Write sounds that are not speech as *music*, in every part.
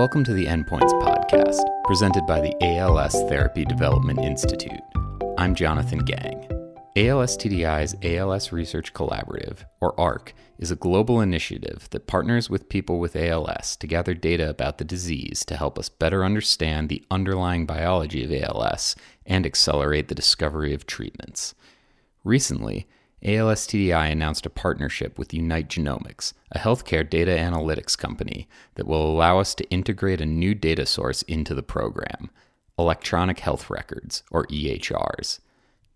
Welcome to the Endpoints Podcast, presented by the ALS Therapy Development Institute. I'm Jonathan Gang. ALS TDI's ALS Research Collaborative, or ARC, is a global initiative that partners with people with ALS to gather data about the disease to help us better understand the underlying biology of ALS and accelerate the discovery of treatments. Recently, ALS TDI announced a partnership with Unite Genomics, a healthcare data analytics company that will allow us to integrate a new data source into the program electronic health records, or EHRs.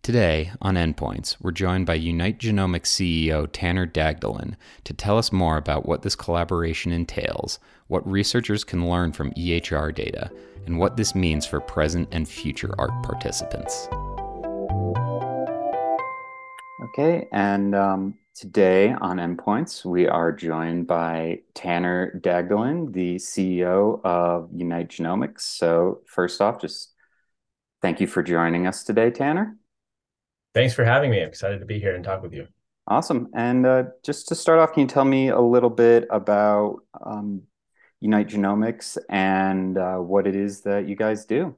Today, on Endpoints, we're joined by Unite Genomics CEO Taner Dagdelen to tell us more about what this collaboration entails, what researchers can learn from EHR data, and what this means for present and future ARC participants. Okay, and um, today on Endpoints, we are joined by Taner Dagdelen, the CEO of Unite Genomics. So, first off, just thank you for joining us today, Taner. Thanks for having me. I'm excited to be here and talk with you. Awesome. And uh, just to start off, can you tell me a little bit about um, Unite Genomics and uh, what it is that you guys do?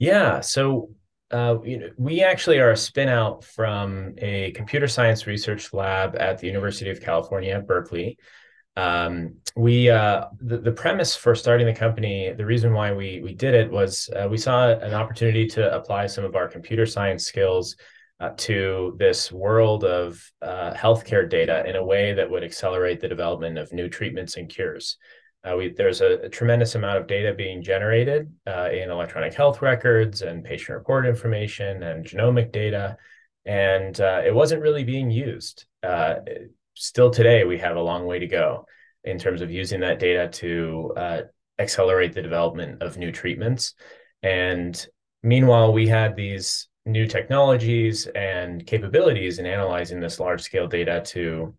Yeah. So uh, know, we actually are a spin out from a computer science research lab at the University of California at Berkeley. Um, we uh, the, the premise for starting the company, the reason why we we did it was uh, we saw an opportunity to apply some of our computer science skills uh, to this world of uh, healthcare data in a way that would accelerate the development of new treatments and cures. Uh, we, there's a, a, tremendous amount of data being generated uh, in electronic health records and patient report information and genomic data, and uh, it wasn't really being used. Uh, still today, we have a long way to go in terms of using that data to uh, accelerate the development of new treatments. And meanwhile, we had these new technologies and capabilities in analyzing this large scale data to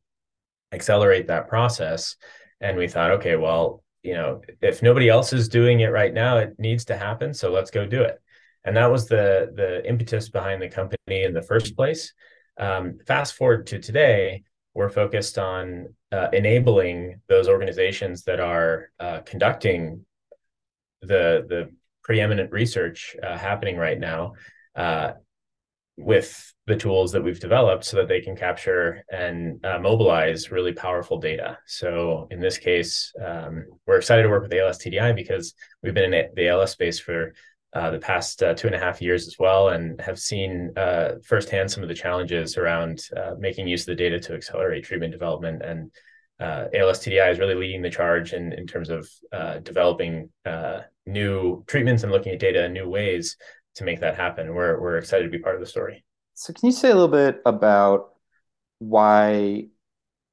accelerate that process and we thought okay well you know if nobody else is doing it right now it needs to happen so let's go do it. And that was the the impetus behind the company in the first place. Um, fast forward to today we're focused on uh, enabling those organizations that are uh, conducting the the preeminent research uh, happening right now. Uh, with the tools that we've developed so that they can capture and uh, mobilize really powerful data. So in this case, um, we're excited to work with ALS TDI because we've been in the ALS space for uh, the past uh, two and a half years as well, and have seen uh, firsthand some of the challenges around uh, making use of the data to accelerate treatment development. And uh, ALS TDI is really leading the charge in, in terms of developing new treatments and looking at data in new ways to make that happen. We're we're excited to be part of the story. So can you say a little bit about why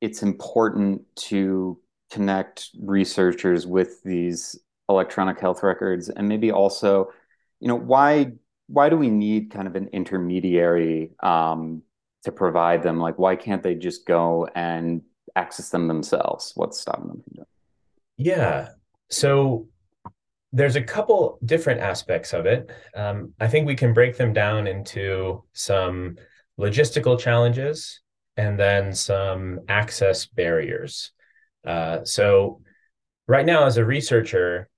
it's important to connect researchers with these electronic health records and maybe also, you know, why why do we need kind of an intermediary um, to provide them? Like, why can't they just go and access them themselves? What's stopping them from doing? Yeah. So there's a couple different aspects of it. Um, I think we can break them down into some logistical challenges and then some access barriers. Uh, so, right now, as a researcher,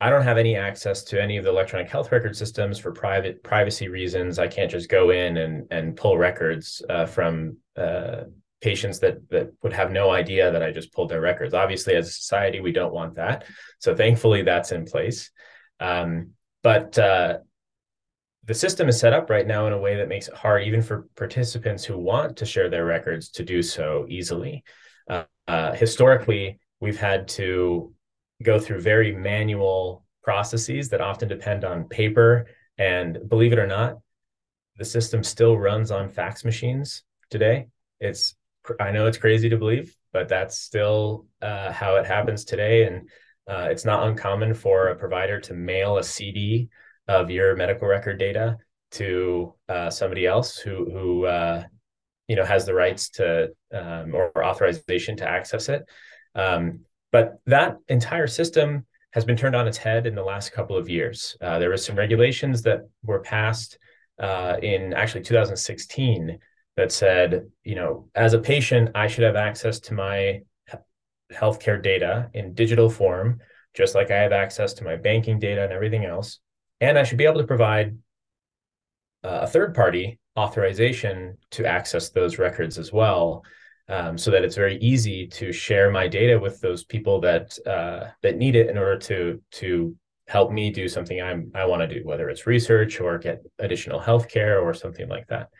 I don't have any access to any of the electronic health record systems for private privacy reasons. I can't just go in and and pull records uh, from uh, patients that that would have no idea that I just pulled their records. Obviously, as a society, we don't want that. So thankfully, that's in place. Um, but uh, the system is set up right now in a way that makes it hard, even for participants who want to share their records, to do so easily. Uh, uh, historically, we've had to go through very manual processes that often depend on paper. And believe it or not, the system still runs on fax machines today. It's I know it's crazy to believe, but that's still uh, how it happens today. And uh, it's not uncommon for a provider to mail a CD of your medical record data to uh, somebody else who who uh, you know has the rights to um, or authorization to access it. Um, but that entire system has been turned on its head in the last couple of years. Uh, there were some regulations that were passed uh, in actually 2016 that said, you know, as a patient, I should have access to my healthcare data in digital form, just like I have access to my banking data and everything else. And I should be able to provide uh, a third party authorization to access those records as well. Um, so that it's very easy to share my data with those people that uh, that need it in order to to help me do something I'm I want to do, whether it's research or get additional healthcare or something like that.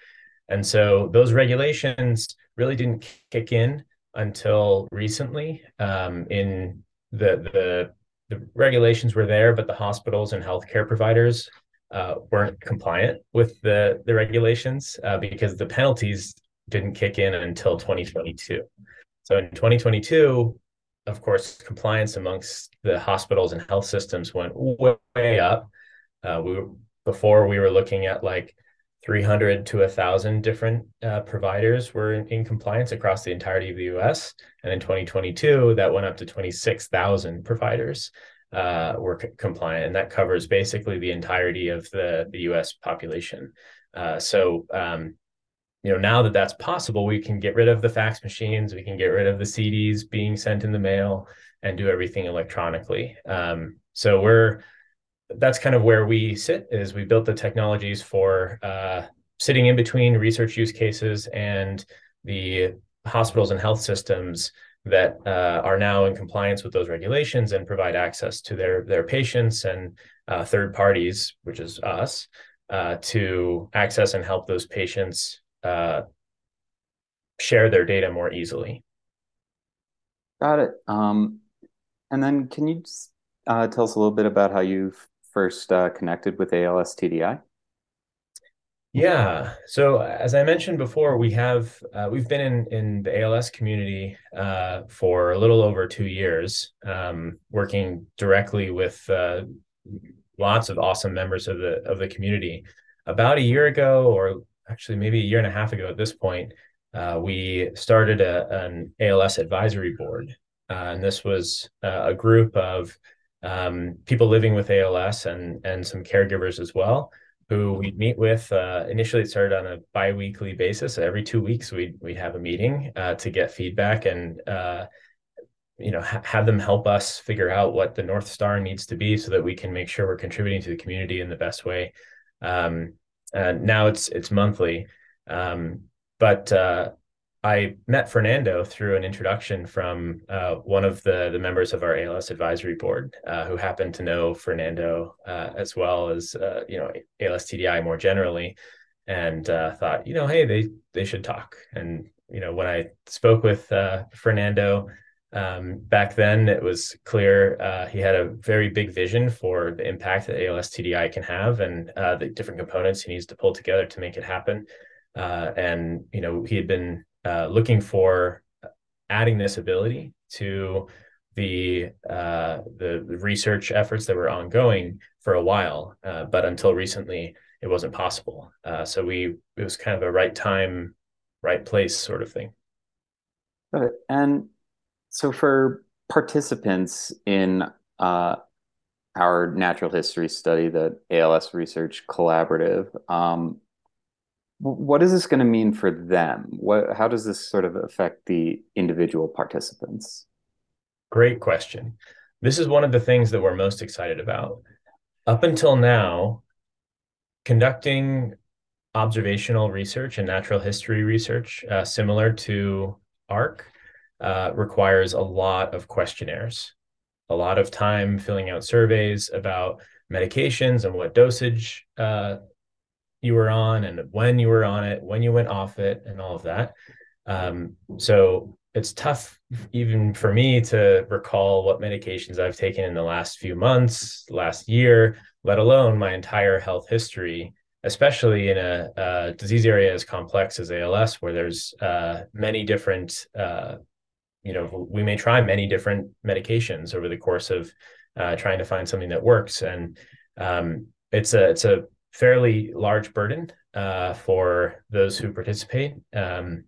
And so those regulations really didn't kick in until recently. Um, in the, the the regulations were there, but the hospitals and healthcare providers uh, weren't compliant with the the regulations uh, because the penalties didn't kick in until 2022. So in 2022, of course, compliance amongst the hospitals and health systems went way, way up. Uh, we before we were looking at like 300 to 1,000 different uh, providers were in, in, compliance across the entirety of the US. And in 2022, that went up to 26,000 providers uh, were c- compliant. And that covers basically the entirety of the, the US population. Uh, so, um, you know, now that that's possible, we can get rid of the fax machines, we can get rid of the CDs being sent in the mail and do everything electronically. Um, so we're that's kind of where we sit is we built the technologies for uh, sitting in between research use cases and the hospitals and health systems that uh, are now in compliance with those regulations and provide access to their their patients and uh, third parties, which is us, uh, to access and help those patients uh, share their data more easily. Got it. Um, and then can you uh, tell us a little bit about how you've first uh, connected with ALS TDI? Yeah. So as I mentioned before, we have uh, we've been in in the ALS community uh, for a little over two years, um, working directly with uh, lots of awesome members of the of the community. About a year ago, or actually maybe a year and a half ago at this point, uh, we started a, an ALS advisory board, uh, and this was uh, a group of um, people living with ALS and and some caregivers as well who we meet with. Uh, initially, it started on a biweekly basis. Every two weeks, we we have a meeting uh, to get feedback and uh, you know ha- have them help us figure out what the north star needs to be so that we can make sure we're contributing to the community in the best way. Um, and now it's it's monthly, um, but uh, I met Fernando through an introduction from uh, one of the the members of our ALS advisory board, uh, who happened to know Fernando uh, as well as uh, you know ALS TDI more generally, and uh, thought you know hey they they should talk. And you know when I spoke with uh, Fernando um, back then, it was clear he had a very big vision for the impact that ALS TDI can have and the different components he needs to pull together to make it happen. and you know he had been uh, looking for adding this ability to the, uh, the research efforts that were ongoing for a while, uh, but until recently it wasn't possible. Uh, so we it was kind of a right time, right place sort of thing. Got it. And so for participants in uh, our natural history study, the ALS Research Collaborative, um, what is this going to mean for them? What, how does this sort of affect the individual participants? Great question. This is one of the things that we're most excited about. Up until now, conducting observational research and natural history research, uh, similar to ARC, uh, requires a lot of questionnaires, a lot of time filling out surveys about medications and what dosage uh, you were on and when you were on it, when you went off it, and all of that. Um, so it's tough even for me to recall what medications I've taken in the last few months, last year, let alone my entire health history, especially in a, a disease area as complex as ALS, where there's uh, many different, uh, you know, we may try many different medications over the course of uh, trying to find something that works. And um, it's a it's a fairly large burden uh, for those who participate. Um,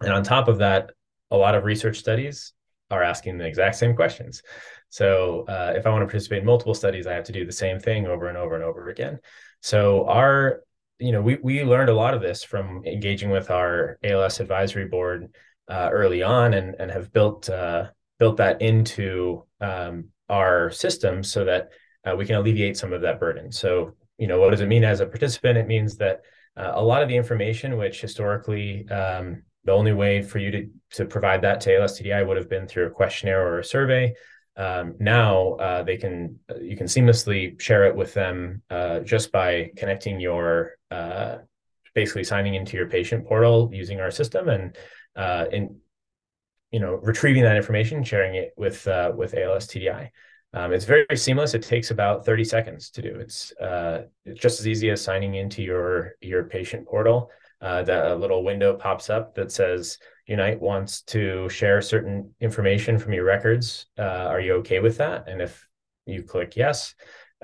and on top of that, a lot of research studies are asking the exact same questions. So uh, if I want to participate in multiple studies, I have to do the same thing over and over and over again. So our, you know, we we learned a lot of this from engaging with our ALS advisory board uh, early on, and and have built uh, built that into um, our system so that uh, we can alleviate some of that burden. So, you know, what does it mean as a participant? It means that uh, a lot of the information, which historically um, the only way for you to, to provide that to ALSTDI would have been through a questionnaire or a survey. Um, now uh, they can you can seamlessly share it with them uh, just by connecting your uh, basically signing into your patient portal using our system and uh, in you know retrieving that information, sharing it with uh, with ALSTDI. Um, it's very, very, seamless. It takes about 30 seconds to do. It's, uh, it's just as easy as signing into your your patient portal. Uh, that a little window pops up that says Unite wants to share certain information from your records. Uh, are you okay with that? And if you click yes,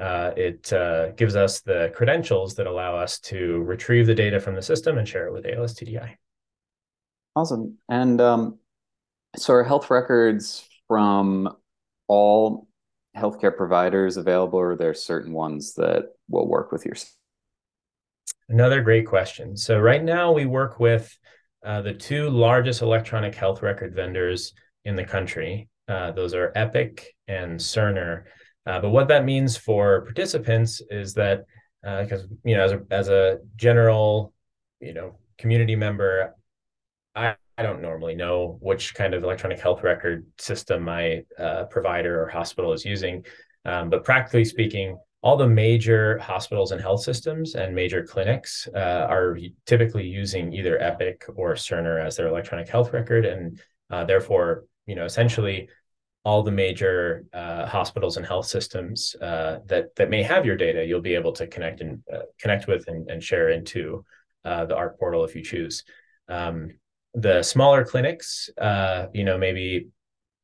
uh, it uh, gives us the credentials that allow us to retrieve the data from the system and share it with ALSTDI. Awesome. And um, so our health records from all healthcare providers available, or are there certain ones that will work with your? Another great question. So right now we work with uh, the two largest electronic health record vendors in the country. Uh, those are Epic and Cerner. Uh, but what that means for participants is that because uh, you know as a as a general you know community member, I I don't normally know which kind of electronic health record system my uh, provider or hospital is using. Um, but practically speaking, all the major hospitals and health systems and major clinics uh, are typically using either Epic or Cerner as their electronic health record, and uh, therefore, you know, essentially, all the major uh, hospitals and health systems uh, that that may have your data, you'll be able to connect and uh, connect with and, and share into uh, the ARC portal if you choose. Um, the smaller clinics, uh, you know, maybe,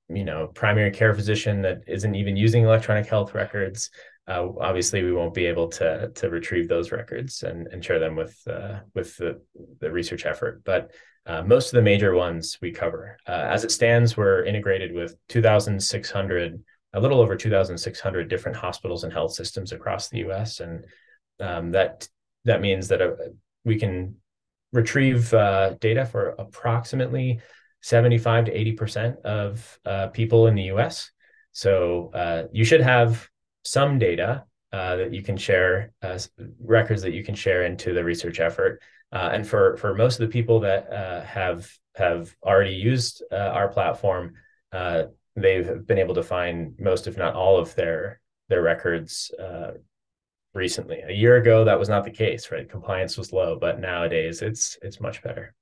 you know, primary care physician that isn't even using electronic health records. Uh, obviously, we won't be able to to retrieve those records and, and share them with uh, with the, the research effort. But uh, most of the major ones we cover. Uh, as it stands, we're integrated with 2,600, a little over 2,600 different hospitals and health systems across the U.S. And um, that that means that uh, we can retrieve uh, data for approximately 75 to 80% of uh, people in the US. So uh, you should have some data uh, that you can share, uh, records that you can share into the research effort. Uh, and for, for most of the people that have have already used our platform, they've been able to find most, if not all, of their their records recently. A year ago, that was not the case, right? Compliance was low, but nowadays it's it's much better.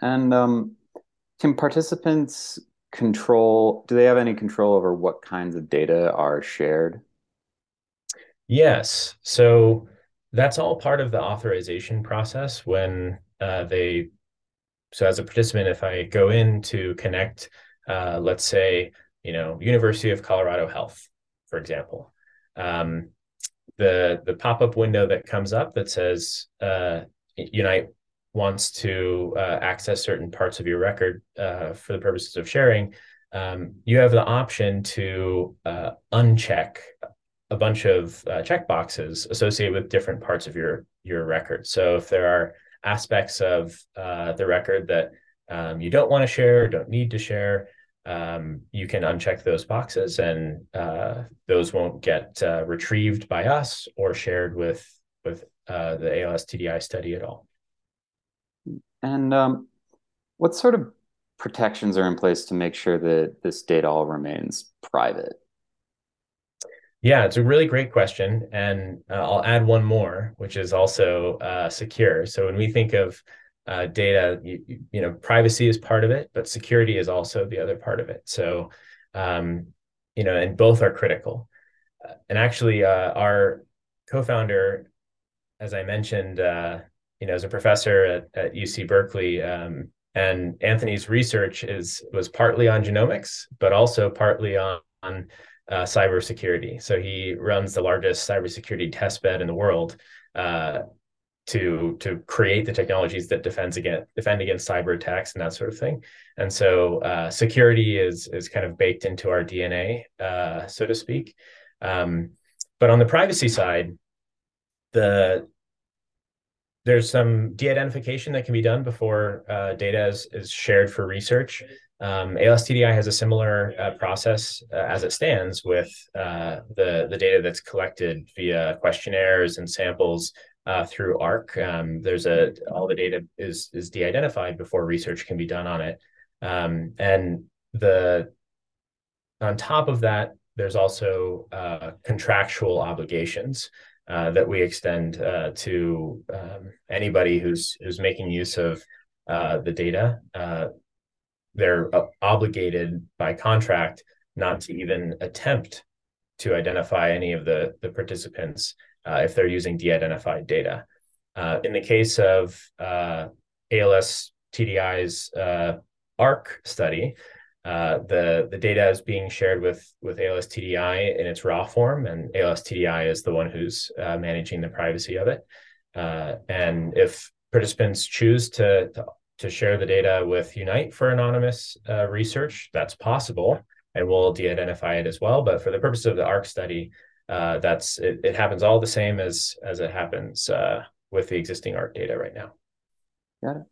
And um, can participants control? Do they have any control over what kinds of data are shared? Yes. So that's all part of the authorization process when uh, they. So as a participant, if I go in to connect, uh, let's say, you know, University of Colorado Health, for example, um, the the pop up window that comes up that says uh, Unite wants to uh, access certain parts of your record uh, for the purposes of sharing, um, you have the option to uh, uncheck a bunch of uh, check boxes associated with different parts of your your record. So if there are aspects of uh, the record that um, you don't want to share, don't need to share, um, you can uncheck those boxes and uh, those won't get uh, retrieved by us or shared with with uh, the ALS TDI study at all. And um, what sort of protections are in place to make sure that this data all remains private? Yeah, it's a really great question. And uh, I'll add one more, which is also uh, secure. So when we think of uh, data, you, you, know, privacy is part of it, but security is also the other part of it. So, um, you know, and both are critical. Uh, and actually, uh, our co-founder, as I mentioned, uh, you know, as a professor at, at UC Berkeley, um, and Anthony's research is was partly on genomics, but also partly on, on uh, cybersecurity. So he runs the largest cybersecurity test bed in the world. Uh, to to create the technologies that defends against defend against cyber attacks and that sort of thing. And so uh, security is is kind of baked into our DNA, uh, so to speak. Um, but on the privacy side, the there's some de-identification that can be done before uh, data is, is shared for research. Um, ALS-TDI has a similar uh, process uh, as it stands with uh, the the data that's collected via questionnaires and samples uh, through ARC. Um, there's a all the data is is de-identified before research can be done on it, um, and the on top of that, there's also uh, contractual obligations uh, that we extend uh, to um, anybody who's who's making use of uh, the data. Uh, they're obligated by contract not to even attempt to identify any of the the participants if they're using de-identified data. in the case of ALS TDI's ARC study, uh, the the data is being shared with with ALS TDI in its raw form, and ALS TDI is the one who's uh, managing the privacy of it. Uh, and if participants choose to, to, to share the data with Unite for anonymous uh, research, that's possible, and we'll de-identify it as well. But for the purpose of the ARC study, uh, that's it, it, happens all the same as as it happens with the existing ARC data right now. Got it.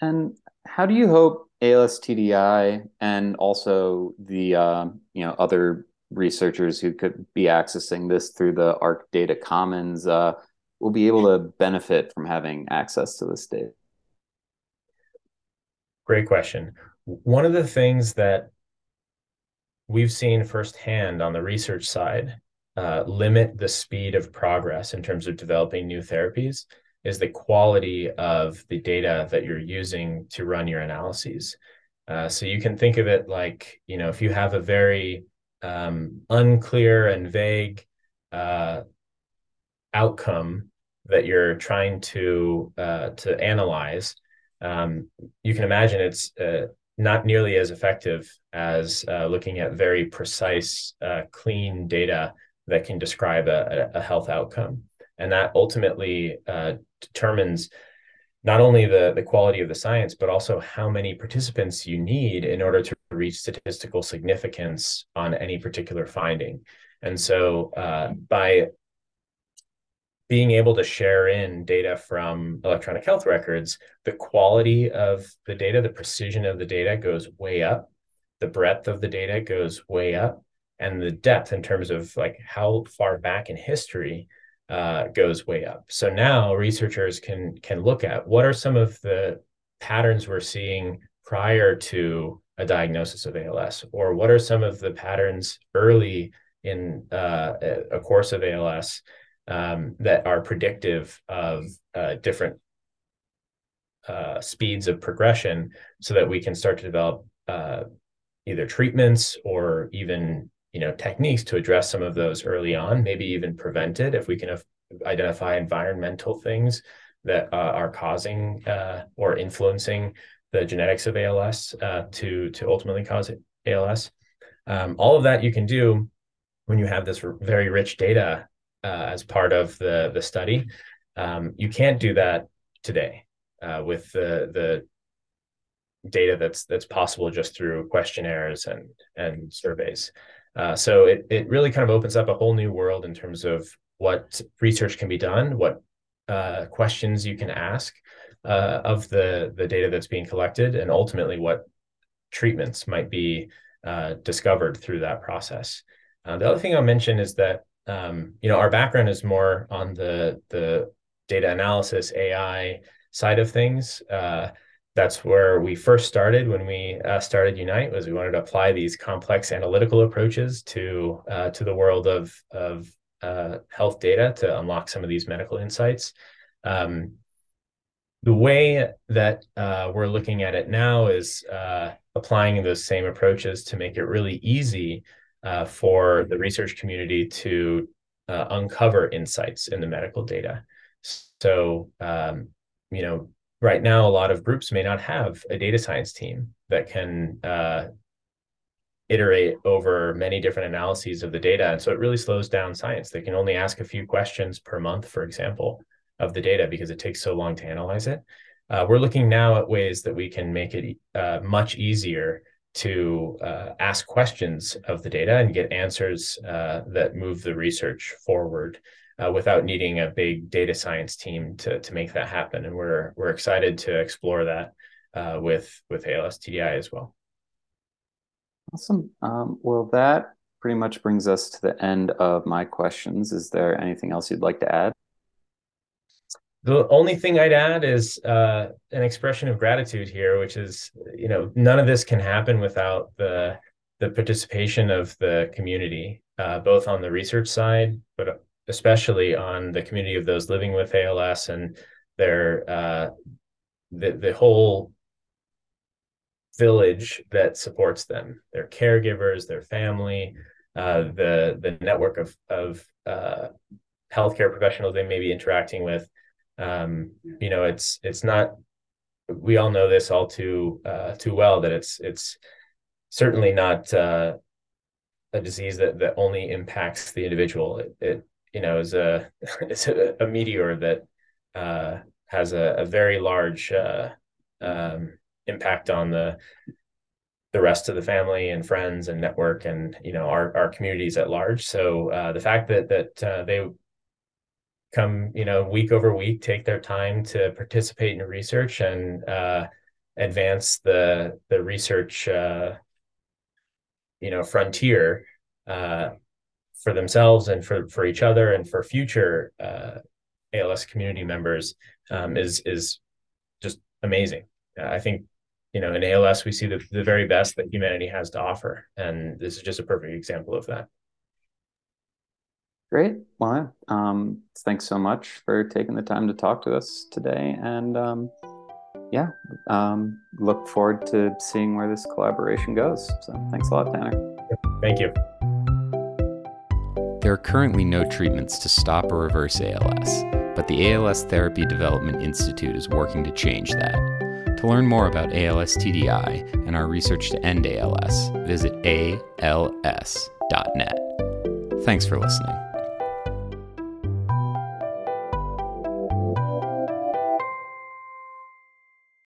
And how do you hope ALS-TDI and also the uh, you know other researchers who could be accessing this through the ARC Data Commons uh, will be able to benefit from having access to this data? Great question. One of the things that we've seen firsthand on the research side uh, limit the speed of progress in terms of developing new therapies is the quality of the data that you're using to run your analyses. Uh, so you can think of it like, you know, if you have a very um, unclear and vague uh, outcome that you're trying to uh, to analyze, um, you can imagine it's uh, not nearly as effective as uh, looking at very precise, clean data that can describe a, a health outcome. And that ultimately uh, determines not only the, the quality of the science, but also how many participants you need in order to reach statistical significance on any particular finding. And so uh, by being able to share in data from electronic health records, the quality of the data, the precision of the data goes way up, the breadth of the data goes way up, and the depth in terms of like how far back in history uh, goes way up. So now researchers can can look at what are some of the patterns we're seeing prior to a diagnosis of ALS, or what are some of the patterns early in uh, a course of ALS um, that are predictive of uh, different uh, speeds of progression, so that we can start to develop uh, either treatments or even you know techniques to address some of those early on maybe even prevent it if we can identify environmental things that uh, are causing uh, or influencing the genetics of ALS uh, to to ultimately cause ALS. Um, all of that you can do when you have this very rich data uh, as part of the the study. Um, you can't do that today uh, with the the data that's that's possible just through questionnaires and and surveys. Uh, so it it really kind of opens up a whole new world in terms of what research can be done, what uh, questions you can ask uh, of the the data that's being collected, and ultimately what treatments might be uh, discovered through that process. Uh, the other thing I'll mention is that um, you know our background is more on the the data analysis AI side of things that's where we first started when we uh, started Unite was we wanted to apply these complex analytical approaches to uh, to the world of of uh, health data to unlock some of these medical insights. Um, the way that uh, we're looking at it now is uh, applying those same approaches to make it really easy uh, for the research community to uncover insights in the medical data. So um, you know right now a lot of groups may not have a data science team that can uh, iterate over many different analyses of the data. And so it really slows down science. They can only ask a few questions per month for example of the data because it takes so long to analyze it. Uh, we're looking now at ways that we can make it uh, much easier to uh, ask questions of the data and get answers uh, that move the research forward uh, without needing a big data science team to to make that happen. And we're we're excited to explore that uh, with with ALS TDI as well. Awesome. Um, well, that pretty much brings us to the end of my questions. Is there anything else you'd like to add? The only thing I'd add is uh, an expression of gratitude here, which is, you know, none of this can happen without the the participation of the community, uh, both on the research side, but especially on the community of those living with ALS and their uh, the the whole village that supports them, their caregivers, their family, uh, the the network of of uh, healthcare professionals they may be interacting with. Um, you know, it's it's not. We all know this all too uh, too well that it's it's certainly not uh, a disease that that only impacts the individual. It, it you know is a *laughs* it's a, a meteor that uh, has a, a, very large uh, um, impact on the the rest of the family and friends and network and you know our our communities at large. So uh, the fact that that uh, they come you know week over week take their time to participate in research and uh, advance the the research uh, you know frontier for themselves and for for each other and for future uh, ALS community members um, is is just amazing. I think you know, in ALS, we see the, the very best that humanity has to offer. And this is just a perfect example of that. Great. Well, um, thanks so much for taking the time to talk to us today. And um, yeah, um, look forward to seeing where this collaboration goes. So thanks a lot, Taner. Thank you. There are currently no treatments to stop or reverse ALS, but the ALS Therapy Development Institute is working to change that. To learn more about ALS TDI and our research to end ALS, visit als.net. Thanks for listening.